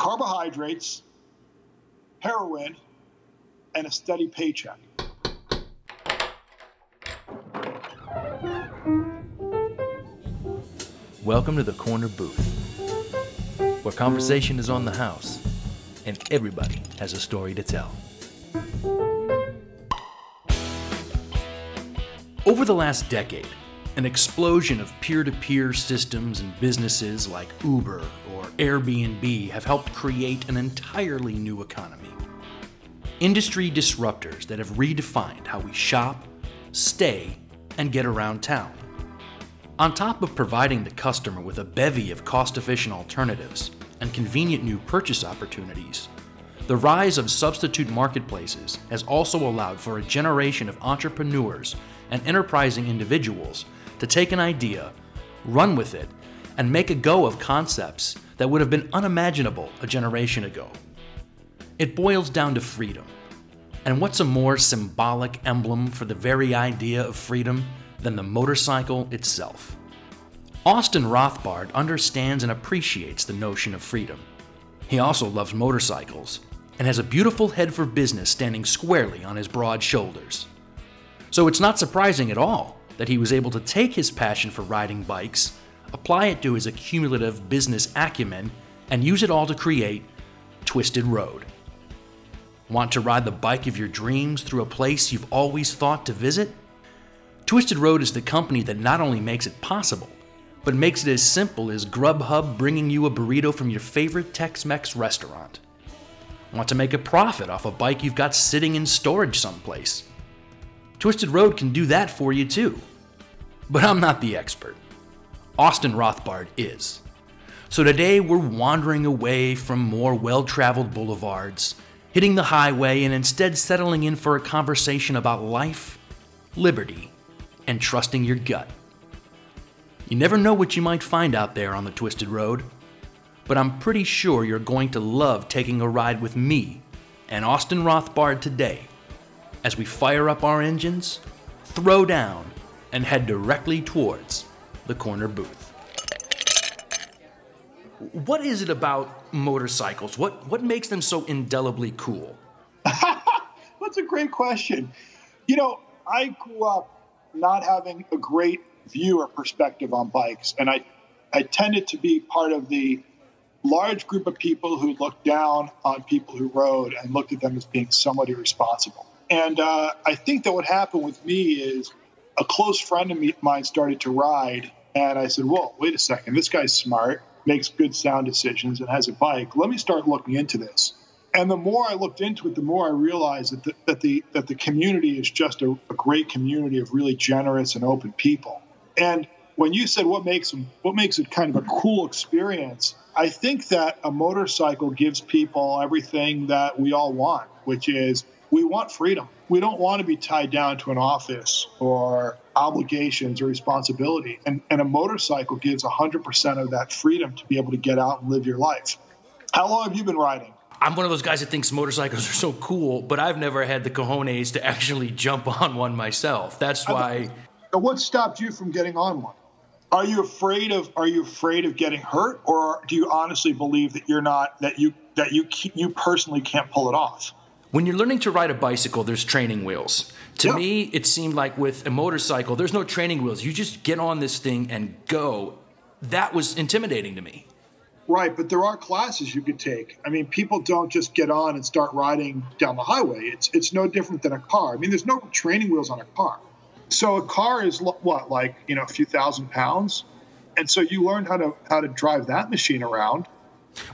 carbohydrates, heroin, and a steady paycheck. Welcome to the Corner Booth, where conversation is on the house and everybody has a story to tell. Over the last decade, an explosion of peer to peer systems and businesses like Uber Airbnb have helped create an entirely new economy. Industry disruptors that have redefined how we shop, stay, and get around town. On top of providing the customer with a bevy of cost efficient alternatives and convenient new purchase opportunities, the rise of substitute marketplaces has also allowed for a generation of entrepreneurs and enterprising individuals to take an idea, run with it, and make a go of concepts that would have been unimaginable a generation ago. It boils down to freedom. And what's a more symbolic emblem for the very idea of freedom than the motorcycle itself? Austin Rothbard understands and appreciates the notion of freedom. He also loves motorcycles and has a beautiful head for business standing squarely on his broad shoulders. So it's not surprising at all that he was able to take his passion for riding bikes, apply it to his accumulative business acumen, and use it all to create Twisted Road. Want to ride the bike of your dreams through a place you've always thought to visit? Twisted Road is the company that not only makes it possible, but makes it as simple as Grubhub bringing you a burrito from your favorite Tex Mex restaurant. Want to make a profit off a bike you've got sitting in storage someplace? Twisted Road can do that for you too. But I'm not the expert. Austin Rothbard is. So today we're wandering away from more well traveled boulevards, hitting the highway, and instead settling in for a conversation about life, liberty, and trusting your gut. You never know what you might find out there on the twisted road, but I'm pretty sure you're going to love taking a ride with me and Austin Rothbard today as we fire up our engines, throw down, and head directly towards the corner booth. What is it about motorcycles? What what makes them so indelibly cool? That's a great question. You know, I grew up not having a great view or perspective on bikes, and I I tended to be part of the large group of people who looked down on people who rode and looked at them as being somewhat irresponsible. And uh, I think that what happened with me is a close friend of mine started to ride, and I said, "Whoa, wait a second! This guy's smart, makes good sound decisions, and has a bike. Let me start looking into this." And the more I looked into it, the more I realized that the, that the that the community is just a, a great community of really generous and open people. And when you said what makes what makes it kind of a cool experience, I think that a motorcycle gives people everything that we all want, which is we want freedom. We don't want to be tied down to an office or obligations or responsibility. And, and a motorcycle gives 100% of that freedom to be able to get out and live your life. How long have you been riding? I'm one of those guys that thinks motorcycles are so cool, but I've never had the cojones to actually jump on one myself. That's why. What stopped you from getting on one? Are you afraid of Are you afraid of getting hurt, or do you honestly believe that you're not that you that you you personally can't pull it off? When you're learning to ride a bicycle, there's training wheels. To yeah. me, it seemed like with a motorcycle, there's no training wheels. You just get on this thing and go. That was intimidating to me. Right, but there are classes you could take. I mean, people don't just get on and start riding down the highway. It's it's no different than a car. I mean, there's no training wheels on a car. So a car is what, like you know, a few thousand pounds, and so you learn how to how to drive that machine around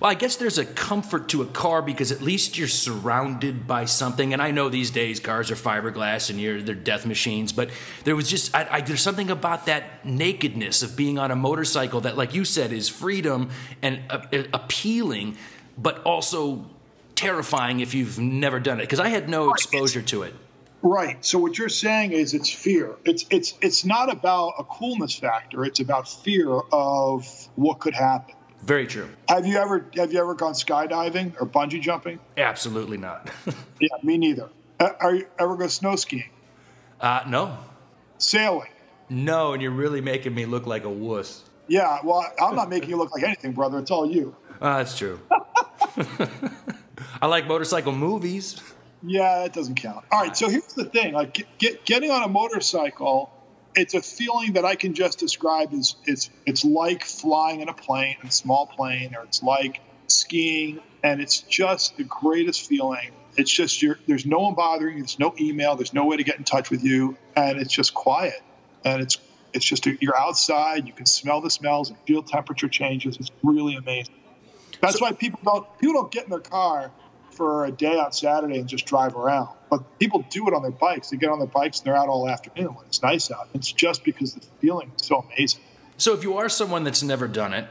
well, I guess there's a comfort to a car because at least you're surrounded by something. And I know these days cars are fiberglass and you're they're death machines, but there was just I, I, there's something about that nakedness of being on a motorcycle that, like you said, is freedom and uh, appealing, but also terrifying if you've never done it. Because I had no exposure to it. Right. So what you're saying is it's fear. It's it's it's not about a coolness factor. It's about fear of what could happen. Very true. Have you ever have you ever gone skydiving or bungee jumping? Absolutely not. yeah, me neither. Uh, are you ever go snow skiing? Uh, no. Sailing? No, and you're really making me look like a wuss. Yeah, well, I'm not making you look like anything, brother. It's all you. Uh, that's true. I like motorcycle movies. Yeah, that doesn't count. All right, so here's the thing: like get, get, getting on a motorcycle, it's a feeling that I can just describe as it's it's like flying in a plane, a small plane, or it's like skiing, and it's just the greatest feeling. It's just you're, there's no one bothering you. There's no email. There's no way to get in touch with you, and it's just quiet. And it's it's just you're outside. You can smell the smells and feel temperature changes. It's really amazing. That's so, why people don't people don't get in their car for a day on Saturday and just drive around. But people do it on their bikes. They get on their bikes and they're out all afternoon when it's nice out. It's just because the feeling is so amazing. So if you are someone that's never done it,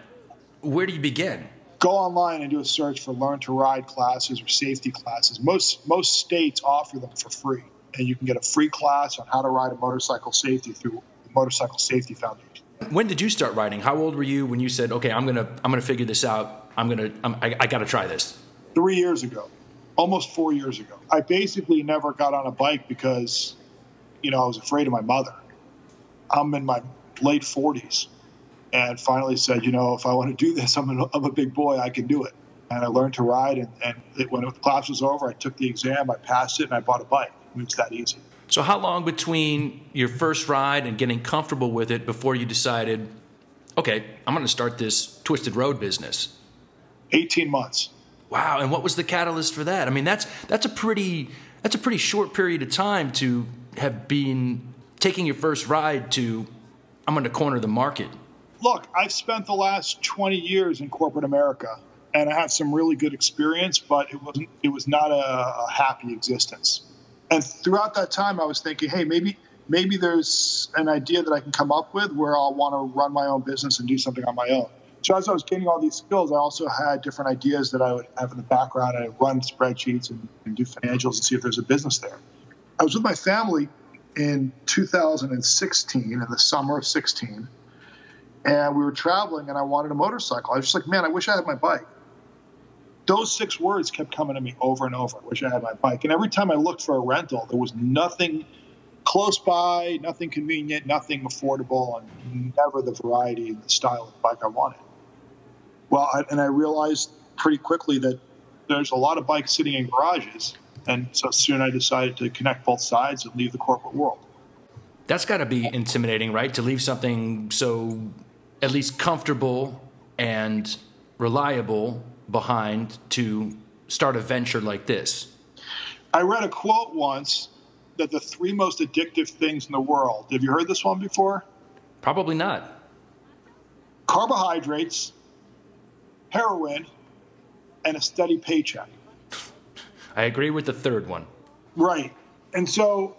where do you begin? Go online and do a search for learn to ride classes or safety classes. Most most states offer them for free. And you can get a free class on how to ride a motorcycle safety through the Motorcycle Safety Foundation. When did you start riding? How old were you when you said, "Okay, I'm gonna I'm gonna figure this out. I'm gonna I'm, I, I got to try this"? Three years ago almost four years ago. I basically never got on a bike because, you know, I was afraid of my mother. I'm in my late 40s and finally said, you know, if I want to do this, I'm, an, I'm a big boy, I can do it. And I learned to ride. And, and it, when the class was over, I took the exam, I passed it, and I bought a bike. I mean, it's that easy. So, how long between your first ride and getting comfortable with it before you decided, okay, I'm going to start this twisted road business? 18 months. Wow, and what was the catalyst for that? I mean, that's that's a pretty that's a pretty short period of time to have been taking your first ride to I'm going to corner the market. Look, I've spent the last 20 years in corporate America and I had some really good experience, but it wasn't it was not a, a happy existence. And throughout that time I was thinking, hey, maybe maybe there's an idea that I can come up with where I'll want to run my own business and do something on my own. So as I was gaining all these skills, I also had different ideas that I would have in the background. I'd run spreadsheets and, and do financials and see if there's a business there. I was with my family in 2016, in the summer of 16, and we were traveling, and I wanted a motorcycle. I was just like, man, I wish I had my bike. Those six words kept coming to me over and over. I wish I had my bike. And every time I looked for a rental, there was nothing close by, nothing convenient, nothing affordable, and never the variety and the style of bike I wanted. Well, I, and I realized pretty quickly that there's a lot of bikes sitting in garages. And so soon I decided to connect both sides and leave the corporate world. That's got to be intimidating, right? To leave something so at least comfortable and reliable behind to start a venture like this. I read a quote once that the three most addictive things in the world. Have you heard this one before? Probably not. Carbohydrates, heroin, and a steady paycheck. I agree with the third one. Right. And so,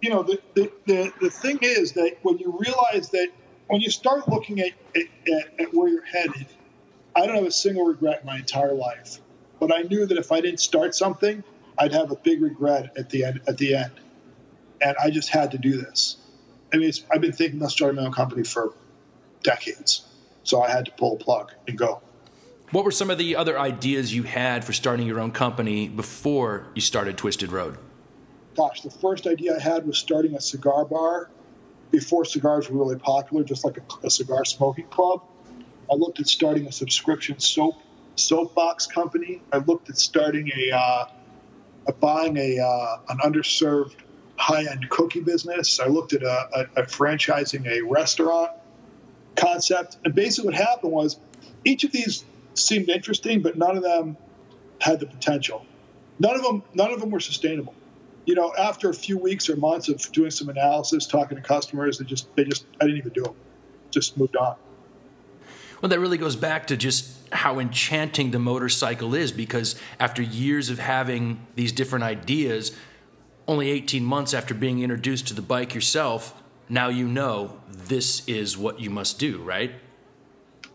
you know, the, the, the, the thing is that when you realize that when you start looking at, at, at where you're headed, I don't have a single regret in my entire life. But I knew that if I didn't start something, I'd have a big regret at the end. At the end, and I just had to do this. I mean, I've been thinking about starting my own company for decades, so I had to pull a plug and go. What were some of the other ideas you had for starting your own company before you started Twisted Road? Gosh, the first idea I had was starting a cigar bar before cigars were really popular, just like a, a cigar smoking club. I looked at starting a subscription soap soapbox company. I looked at starting a, uh, a buying a uh, an underserved high end cookie business. I looked at a, a, a franchising a restaurant concept, and basically what happened was each of these seemed interesting, but none of them had the potential. None of them, none of them were sustainable. You know, after a few weeks or months of doing some analysis, talking to customers, they just, they just, I didn't even do them. Just moved on. Well, that really goes back to just how enchanting the motorcycle is because after years of having these different ideas, only 18 months after being introduced to the bike yourself, now you know this is what you must do, right?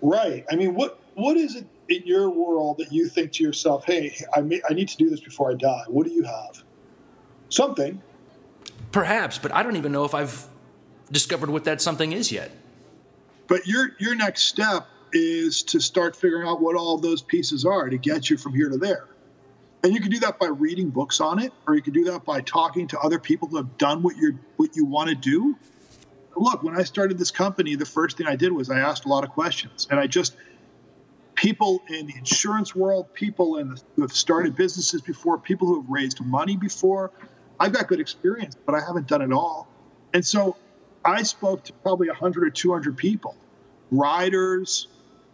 Right. I mean, what what is it in your world that you think to yourself, hey, I, may, I need to do this before I die? What do you have? Something. Perhaps, but I don't even know if I've discovered what that something is yet. But your your next step is to start figuring out what all those pieces are to get you from here to there. And you can do that by reading books on it, or you can do that by talking to other people who have done what you what you want to do. Look, when I started this company, the first thing I did was I asked a lot of questions, and I just people in the insurance world, people in the, who have started businesses before, people who have raised money before. I've got good experience, but I haven't done it all. And so I spoke to probably 100 or 200 people, riders,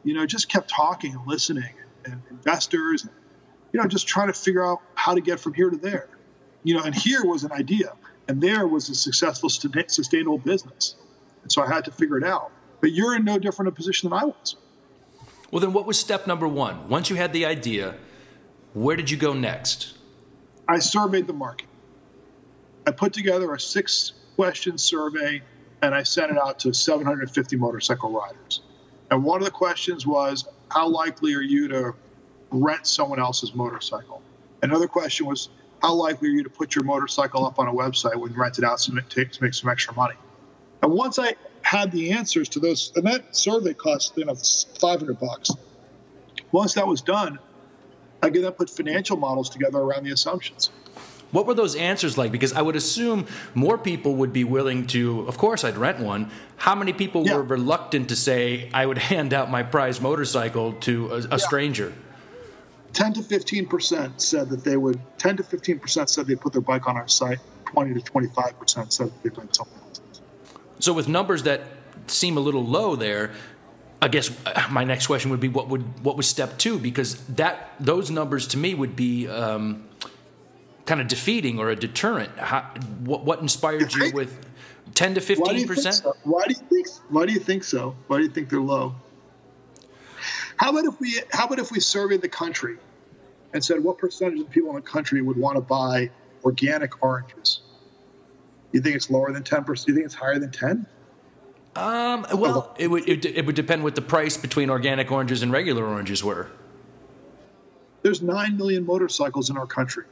you know, just kept talking and listening, and investors, you know, just trying to figure out how to get from here to there. You know, and here was an idea, and there was a successful, sustainable business. And so I had to figure it out. But you're in no different a position than I was. Well, then what was step number one? Once you had the idea, where did you go next? I surveyed the market. I put together a six question survey and I sent it out to 750 motorcycle riders. And one of the questions was, How likely are you to rent someone else's motorcycle? Another question was, How likely are you to put your motorcycle up on a website when you rent it out so it takes to make some extra money? And once I had the answers to those, and that survey cost you know 500 bucks. Once that was done, I could then put financial models together around the assumptions. What were those answers like? Because I would assume more people would be willing to, of course, I'd rent one. How many people yeah. were reluctant to say, I would hand out my prize motorcycle to a, a yeah. stranger? 10 to 15% said that they would, 10 to 15% said they'd put their bike on our site, 20 to 25% said they'd rent something. So with numbers that seem a little low there, I guess uh, my next question would be what would what was step two because that those numbers to me would be um, kind of defeating or a deterrent. How, what what inspired you with ten to fifteen percent? So? Why do you think? Why do you think so? Why do you think they're low? How about if we how about if we surveyed the country and said what percentage of people in the country would want to buy organic oranges? You think it's lower than 10%? You think it's higher than 10? Um, well, it would, it, it would depend what the price between organic oranges and regular oranges were. There's 9 million motorcycles in our country.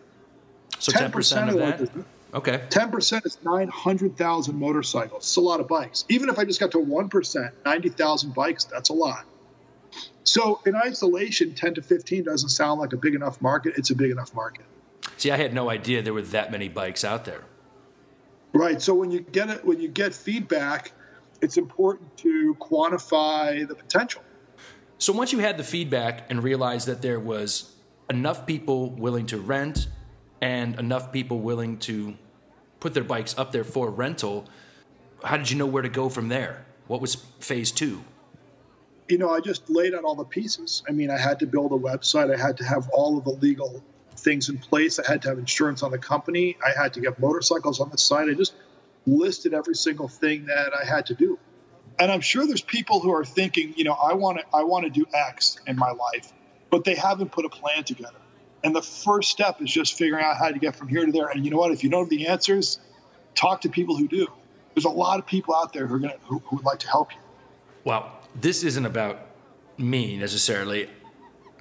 So 10%, 10% of that? Is, okay. 10% is 900,000 motorcycles. It's a lot of bikes. Even if I just got to 1%, 90,000 bikes, that's a lot. So in isolation, 10 to 15 doesn't sound like a big enough market. It's a big enough market. See, I had no idea there were that many bikes out there. Right. So when you get it, when you get feedback, it's important to quantify the potential. So once you had the feedback and realized that there was enough people willing to rent and enough people willing to put their bikes up there for rental, how did you know where to go from there? What was phase two? You know, I just laid out all the pieces. I mean, I had to build a website. I had to have all of the legal things in place. I had to have insurance on the company. I had to get motorcycles on the site. I just listed every single thing that I had to do. And I'm sure there's people who are thinking, you know, I want to I want to do X in my life, but they haven't put a plan together. And the first step is just figuring out how to get from here to there. And you know what? If you don't have the answers, talk to people who do. There's a lot of people out there who are to who, who would like to help you. Well, this isn't about me necessarily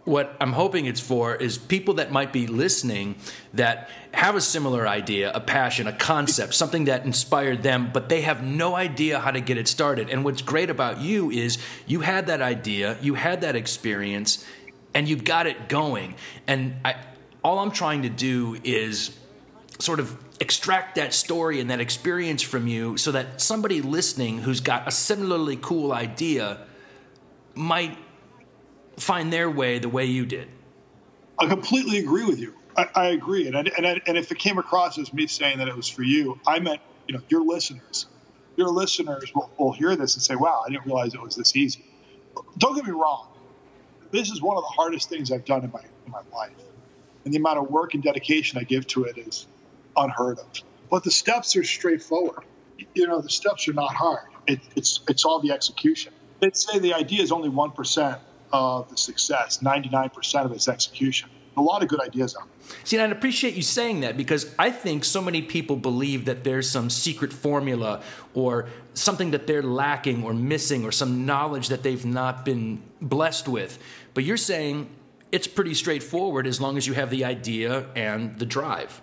what I'm hoping it's for is people that might be listening that have a similar idea, a passion, a concept, something that inspired them, but they have no idea how to get it started. And what's great about you is you had that idea, you had that experience, and you got it going. And I, all I'm trying to do is sort of extract that story and that experience from you so that somebody listening who's got a similarly cool idea might find their way the way you did. I completely agree with you. I, I agree, and and and if it came across as me saying that it was for you, I meant you know your listeners. Your listeners will, will hear this and say, "Wow, I didn't realize it was this easy." Don't get me wrong. This is one of the hardest things I've done in my in my life, and the amount of work and dedication I give to it is unheard of. But the steps are straightforward. You know, the steps are not hard. It, it's it's all the execution. Let's say the idea is only one percent of the success. 99% of its execution. A lot of good ideas out there. See, and I appreciate you saying that because I think so many people believe that there's some secret formula or something that they're lacking or missing or some knowledge that they've not been blessed with. But you're saying it's pretty straightforward as long as you have the idea and the drive.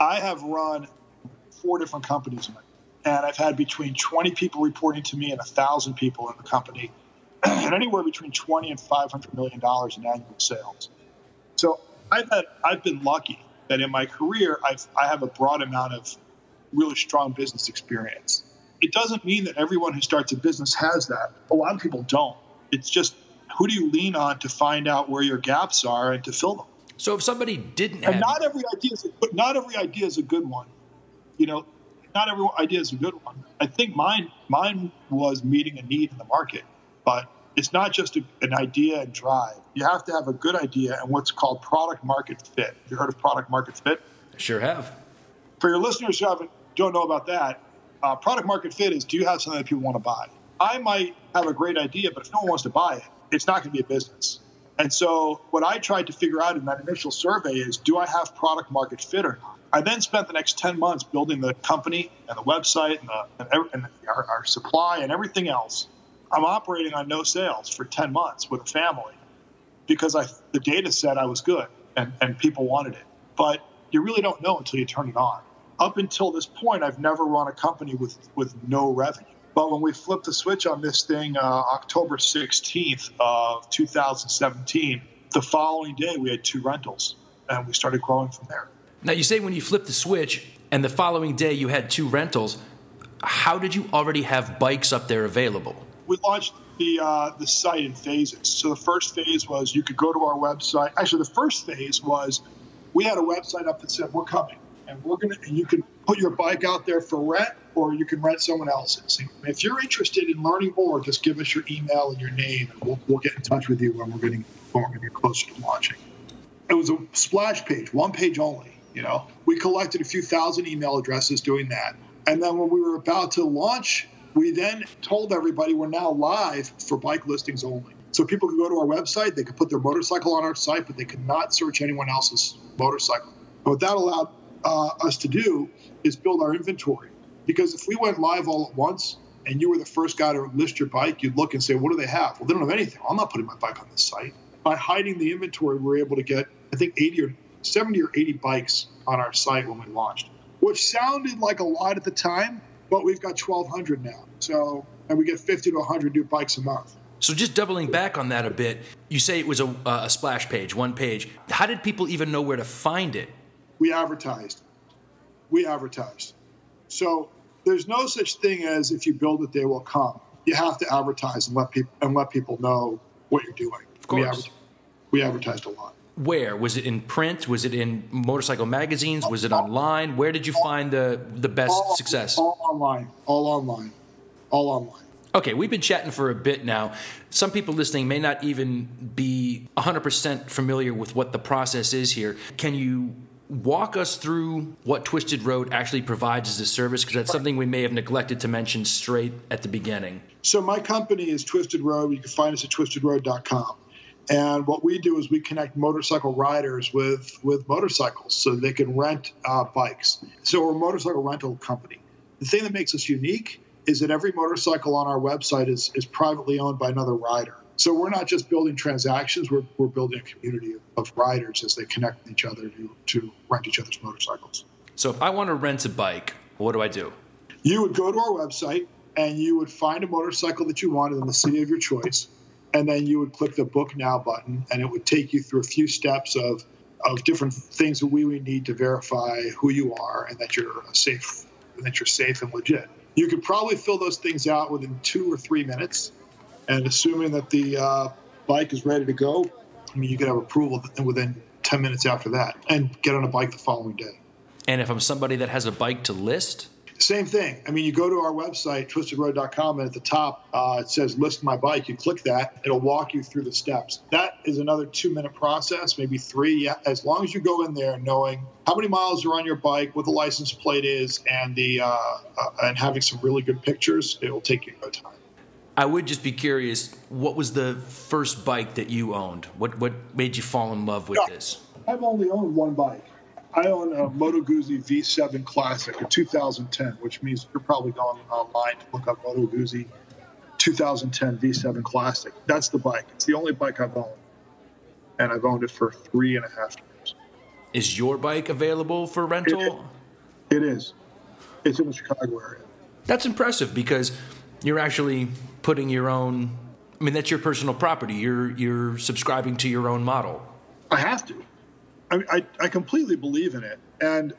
I have run four different companies, and I've had between 20 people reporting to me and 1,000 people in the company and anywhere between 20 and 500 million dollars in annual sales. So I've had, I've been lucky that in my career I've I have a broad amount of really strong business experience. It doesn't mean that everyone who starts a business has that. A lot of people don't. It's just who do you lean on to find out where your gaps are and to fill them? So if somebody didn't and have not every idea is a, not every idea is a good one. You know, not every idea is a good one. I think mine mine was meeting a need in the market, but it's not just a, an idea and drive. You have to have a good idea and what's called product market fit. Have you heard of product market fit? sure have. For your listeners who haven't don't know about that, uh, product market fit is do you have something that people want to buy? I might have a great idea, but if no one wants to buy it, it's not going to be a business. And so, what I tried to figure out in that initial survey is do I have product market fit or not? I then spent the next 10 months building the company and the website and, the, and, and our, our supply and everything else. I'm operating on no sales for 10 months with a family because I, the data said I was good and, and people wanted it. But you really don't know until you turn it on. Up until this point, I've never run a company with, with no revenue. But when we flipped the switch on this thing uh, October 16th of 2017, the following day we had two rentals and we started growing from there. Now you say when you flipped the switch and the following day you had two rentals, how did you already have bikes up there available? We launched the uh, the site in phases. So the first phase was you could go to our website. Actually, the first phase was we had a website up that said we're coming and we're gonna and you can put your bike out there for rent or you can rent someone else's. If you're interested in learning more, just give us your email and your name, and we'll, we'll get in touch with you when we're getting when we're going to get closer to launching. It was a splash page, one page only. You know, we collected a few thousand email addresses doing that, and then when we were about to launch, we then told everybody we're now live for bike listings only. So people could go to our website, they could put their motorcycle on our site, but they could not search anyone else's motorcycle. what that allowed uh, us to do is build our inventory. Because if we went live all at once and you were the first guy to list your bike, you'd look and say, what do they have? Well, they don't have anything. I'm not putting my bike on this site. By hiding the inventory, we were able to get, I think, 80 or 70 or 80 bikes on our site when we launched, which sounded like a lot at the time, but we've got 1,200 now. So, and we get 50 to 100 new bikes a month. So just doubling back on that a bit, you say it was a, uh, a splash page, one page. How did people even know where to find it? We advertised. We advertised. So there's no such thing as if you build it, they will come. You have to advertise and let people and let people know what you're doing. Of course. We, adver- we advertised a lot. Where was it in print? Was it in motorcycle magazines? Was it online? Where did you find the the best all, success? All online. All online. All online. Okay, we've been chatting for a bit now. Some people listening may not even be 100% familiar with what the process is here. Can you walk us through what Twisted Road actually provides as a service? Because that's something we may have neglected to mention straight at the beginning. So, my company is Twisted Road. You can find us at twistedroad.com. And what we do is we connect motorcycle riders with, with motorcycles so they can rent uh, bikes. So, we're a motorcycle rental company. The thing that makes us unique is that every motorcycle on our website is, is privately owned by another rider. So we're not just building transactions, we're, we're building a community of, of riders as they connect with each other to, to rent each other's motorcycles. So if I want to rent a bike, what do I do? You would go to our website and you would find a motorcycle that you wanted in the city of your choice. And then you would click the book now button and it would take you through a few steps of, of different things that we would need to verify who you are and that you're safe and that you're safe and legit. You could probably fill those things out within two or three minutes and assuming that the uh, bike is ready to go, I mean, you could have approval within 10 minutes after that and get on a bike the following day. And if I'm somebody that has a bike to list? Same thing. I mean, you go to our website, twistedroad.com, and at the top uh, it says list my bike. You click that, it'll walk you through the steps. That is another two minute process, maybe three. Yeah, as long as you go in there knowing how many miles are on your bike, what the license plate is, and the uh, uh, and having some really good pictures, it'll take you no time. I would just be curious, what was the first bike that you owned? What what made you fall in love with this? I've only owned one bike. I own a Moto Guzzi V7 Classic, a 2010, which means you're probably going online to look up Moto Guzzi 2010 V7 Classic. That's the bike. It's the only bike I've owned, and I've owned it for three and a half years. Is your bike available for rental? it, it is. It's in the Chicago area. That's impressive because you're actually putting your own. I mean, that's your personal property. You're you're subscribing to your own model. I have to. I, I, I completely believe in it, and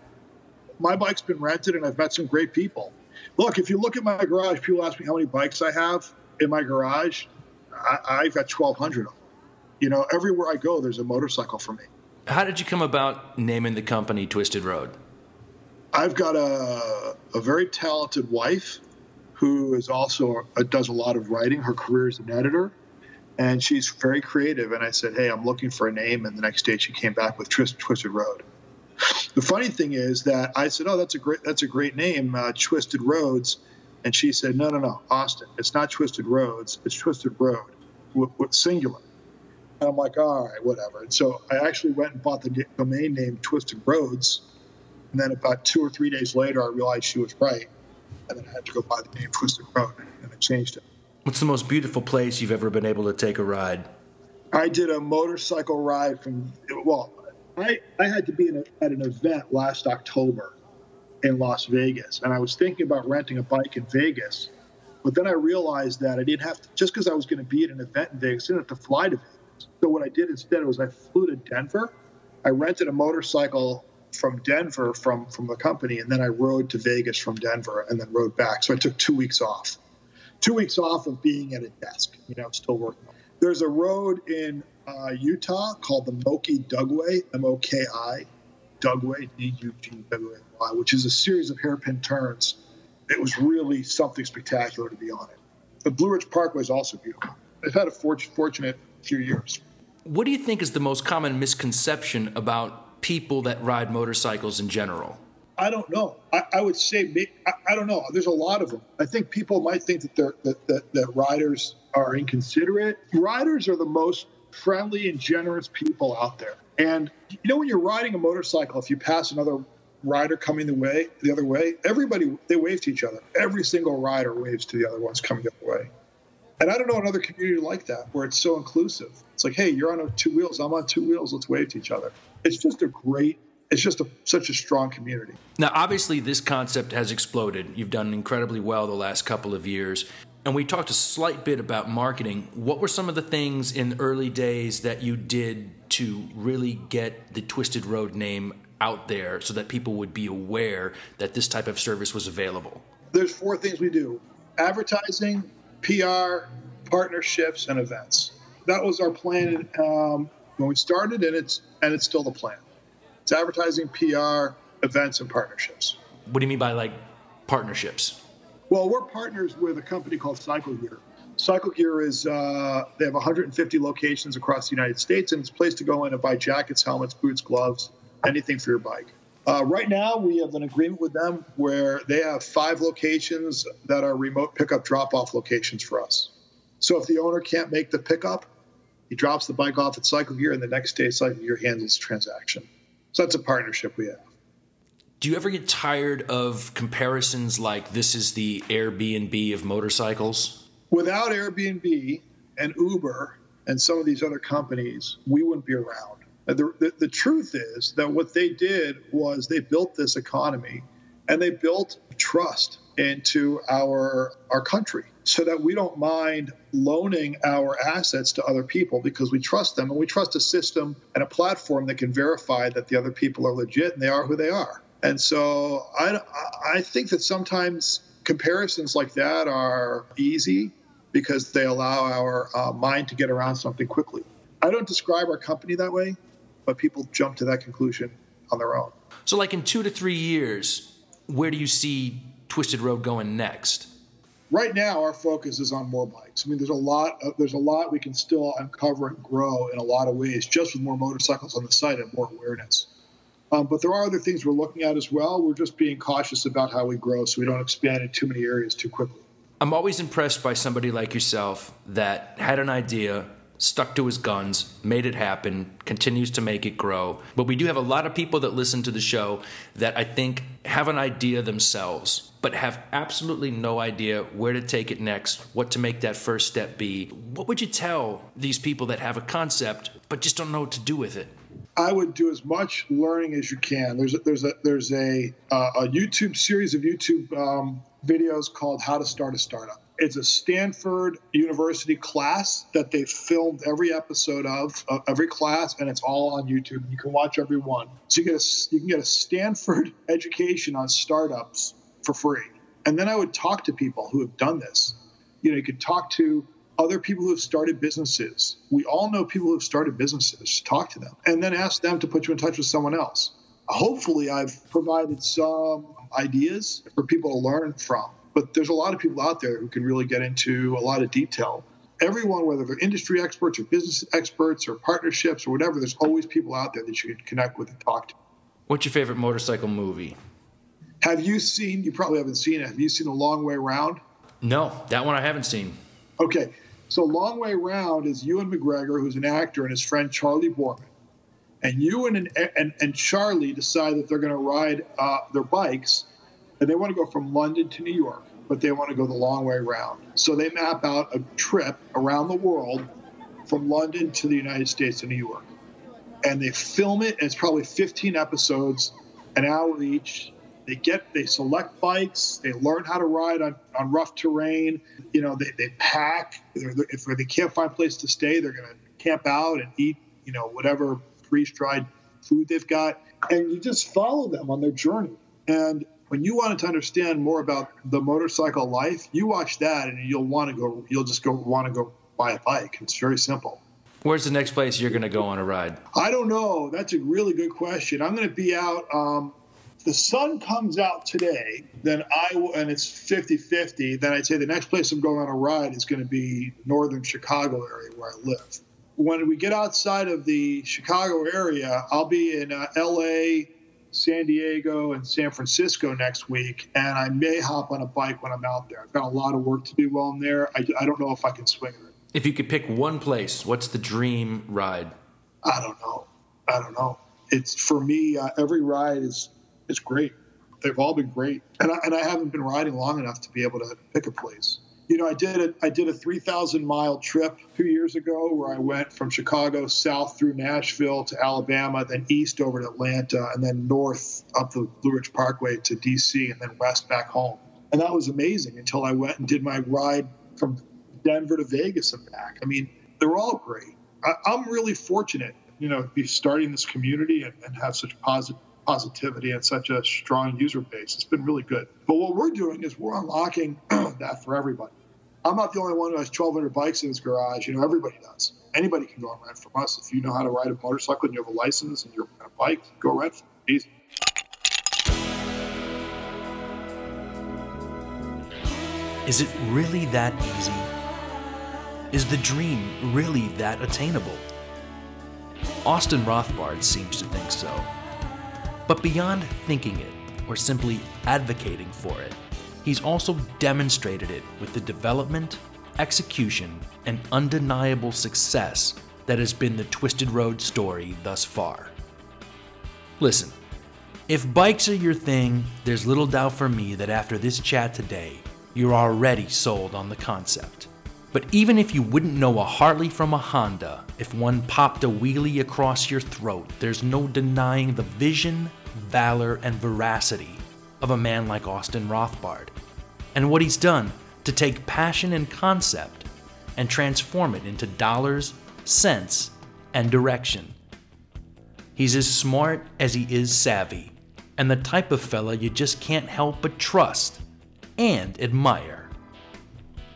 my bike's been rented, and I've met some great people. Look, if you look at my garage, people ask me how many bikes I have in my garage. I, I've got 1,200 of them. You know, everywhere I go, there's a motorcycle for me. How did you come about naming the company Twisted Road? I've got a, a very talented wife who is also uh, does a lot of writing. Her career is an editor, and she's very creative. And I said, "Hey, I'm looking for a name." And the next day, she came back with Twist, Twisted Road. The funny thing is that I said, "Oh, that's a great that's a great name, uh, Twisted Roads," and she said, "No, no, no, Austin. It's not Twisted Roads. It's Twisted Road, with, singular." And I'm like, "All right, whatever." And so I actually went and bought the domain name Twisted Roads, and then about two or three days later, I realized she was right, and then I had to go buy the name Twisted Road, and I changed it. What's the most beautiful place you've ever been able to take a ride? I did a motorcycle ride from well, I, I had to be a, at an event last October in Las Vegas, and I was thinking about renting a bike in Vegas, but then I realized that I didn't have to just because I was going to be at an event in Vegas, I didn't have to fly to Vegas. So what I did instead was I flew to Denver. I rented a motorcycle from Denver from from the company, and then I rode to Vegas from Denver, and then rode back. So I took two weeks off, two weeks off of being at a desk, you know, still working. There's a road in uh, Utah called the Moki Dugway, M O K I, Dugway, D U G W A Y, which is a series of hairpin turns. It was really something spectacular to be on it. The Blue Ridge Parkway is also beautiful. I've had a fortunate few years. What do you think is the most common misconception about people that ride motorcycles in general? I don't know. I, I would say I, I, don't know. There's a lot of them. I think people might think that they're that, that, that riders are inconsiderate. Riders are the most friendly and generous people out there. And you know, when you're riding a motorcycle, if you pass another rider coming the way the other way, everybody they wave to each other. Every single rider waves to the other ones coming the other way. And I don't know another community like that where it's so inclusive. It's like, hey, you're on two wheels, I'm on two wheels, let's wave to each other. It's just a great it's just a, such a strong community. Now, obviously, this concept has exploded. You've done incredibly well the last couple of years. And we talked a slight bit about marketing. What were some of the things in the early days that you did to really get the Twisted Road name out there so that people would be aware that this type of service was available? There's four things we do advertising, PR, partnerships, and events. That was our plan um, when we started, and it's and it's still the plan. It's advertising, PR, events, and partnerships. What do you mean by like partnerships? Well, we're partners with a company called Cycle Gear. Cycle Gear is uh, they have 150 locations across the United States, and it's a place to go in and buy jackets, helmets, boots, gloves, anything for your bike. Uh, right now, we have an agreement with them where they have five locations that are remote pickup drop off locations for us. So if the owner can't make the pickup, he drops the bike off at Cycle Gear, and the next day, Cycle Gear handles the transaction. So that's a partnership we have. Do you ever get tired of comparisons like this is the Airbnb of motorcycles? Without Airbnb and Uber and some of these other companies, we wouldn't be around. Uh, the, the, the, truth is that what they did was they built this economy and they built trust into our our country so that we don't mind loaning our assets to other people because we trust them and we trust a system and a platform that can verify that the other people are legit and they are who they are. And so I, I think that sometimes comparisons like that are easy because they allow our uh, mind to get around something quickly. I don't describe our company that way, but people jump to that conclusion on their own. So, like in two to three years, where do you see Twisted Road going next? Right now, our focus is on more bikes. I mean, there's a lot. Of, there's a lot we can still uncover and grow in a lot of ways, just with more motorcycles on the site and more awareness. Um, but there are other things we're looking at as well. We're just being cautious about how we grow so we don't expand in too many areas too quickly. I'm always impressed by somebody like yourself that had an idea, stuck to his guns, made it happen, continues to make it grow. But we do have a lot of people that listen to the show that I think have an idea themselves, but have absolutely no idea where to take it next, what to make that first step be. What would you tell these people that have a concept but just don't know what to do with it? I would do as much learning as you can. There's a, there's a there's a uh, a YouTube series of YouTube um, videos called How to Start a Startup. It's a Stanford University class that they filmed every episode of, uh, every class, and it's all on YouTube. You can watch every one. So you get a you can get a Stanford education on startups for free. And then I would talk to people who have done this. You know, you could talk to other people who have started businesses. We all know people who have started businesses. Talk to them and then ask them to put you in touch with someone else. Hopefully, I've provided some ideas for people to learn from. But there's a lot of people out there who can really get into a lot of detail. Everyone, whether they're industry experts or business experts or partnerships or whatever, there's always people out there that you can connect with and talk to. What's your favorite motorcycle movie? Have you seen, you probably haven't seen it, have you seen A Long Way Round? No, that one I haven't seen. Okay, so Long Way Round is Ewan McGregor, who's an actor, and his friend Charlie Boorman. And Ewan and, and, and Charlie decide that they're going to ride uh, their bikes, and they want to go from London to New York, but they want to go the long way around. So they map out a trip around the world from London to the United States to New York. And they film it, and it's probably 15 episodes, an hour each. They get they select bikes they learn how to ride on, on rough terrain. You know they, they pack. If they can't find a place to stay they're going to camp out and eat you know whatever freeze dried food they've got. And you just follow them on their journey. And when you wanted to understand more about the motorcycle life you watch that and you'll want to go you'll just go want to go buy a bike it's very simple Where's the next place you're going to go on a ride? I don't know. That's a really good question. I'm going to be out um, the sun comes out today, then I will, and it's 50-50, then I'd say the next place I'm going on a ride is going to be northern Chicago area where I live. When we get outside of the Chicago area, I'll be in uh, L.A., San Diego, and San Francisco next week, and I may hop on a bike when I'm out there. I've got a lot of work to do while I'm there. I, I don't know if I can swing it. If you could pick one place, what's the dream ride? I don't know. I don't know. It's for me. Uh, every ride is it's great. They've all been great, and I, and I haven't been riding long enough to be able to pick a place. You know, I did a, I did a 3,000 mile trip two years ago where I went from Chicago south through Nashville to Alabama, then east over to Atlanta, and then north up the Blue Ridge Parkway to DC, and then west back home. And that was amazing until I went and did my ride from Denver to Vegas and back. I mean, they're all great. I, am really fortunate, you know, to be starting this community and, and have such positive positivity and such a strong user base. It's been really good. But what we're doing is we're unlocking that for everybody. I'm not the only one who has 1,200 bikes in his garage. You know, everybody does. Anybody can go and rent from us. If you know how to ride a motorcycle and you have a license and you're on a bike, go rent from Easy. Is it really that easy? Is the dream really that attainable? Austin Rothbard seems to think so. But beyond thinking it or simply advocating for it, he's also demonstrated it with the development, execution, and undeniable success that has been the Twisted Road story thus far. Listen, if bikes are your thing, there's little doubt for me that after this chat today, you're already sold on the concept. But even if you wouldn't know a Harley from a Honda, if one popped a wheelie across your throat, there's no denying the vision, valor, and veracity of a man like Austin Rothbard, and what he's done to take passion and concept and transform it into dollars, cents, and direction. He's as smart as he is savvy, and the type of fella you just can't help but trust and admire.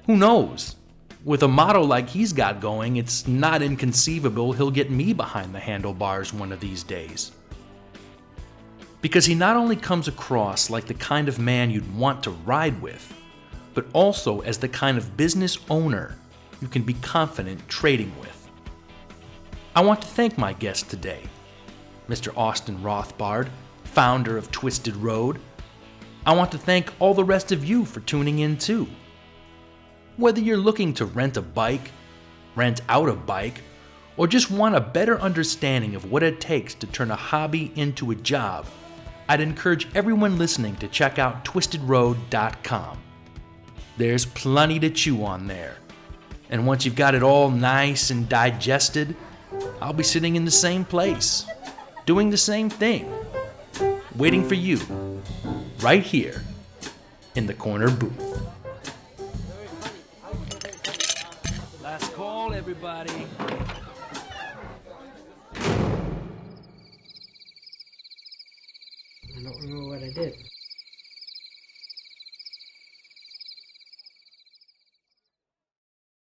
Who knows? With a motto like he's got going, it's not inconceivable he'll get me behind the handlebars one of these days. Because he not only comes across like the kind of man you'd want to ride with, but also as the kind of business owner you can be confident trading with. I want to thank my guest today, Mr. Austin Rothbard, founder of Twisted Road. I want to thank all the rest of you for tuning in too. Whether you're looking to rent a bike, rent out a bike, or just want a better understanding of what it takes to turn a hobby into a job, I'd encourage everyone listening to check out twistedroad.com. There's plenty to chew on there. And once you've got it all nice and digested, I'll be sitting in the same place, doing the same thing, waiting for you, right here in the corner booth. Last call, everybody. Don't remember what I did.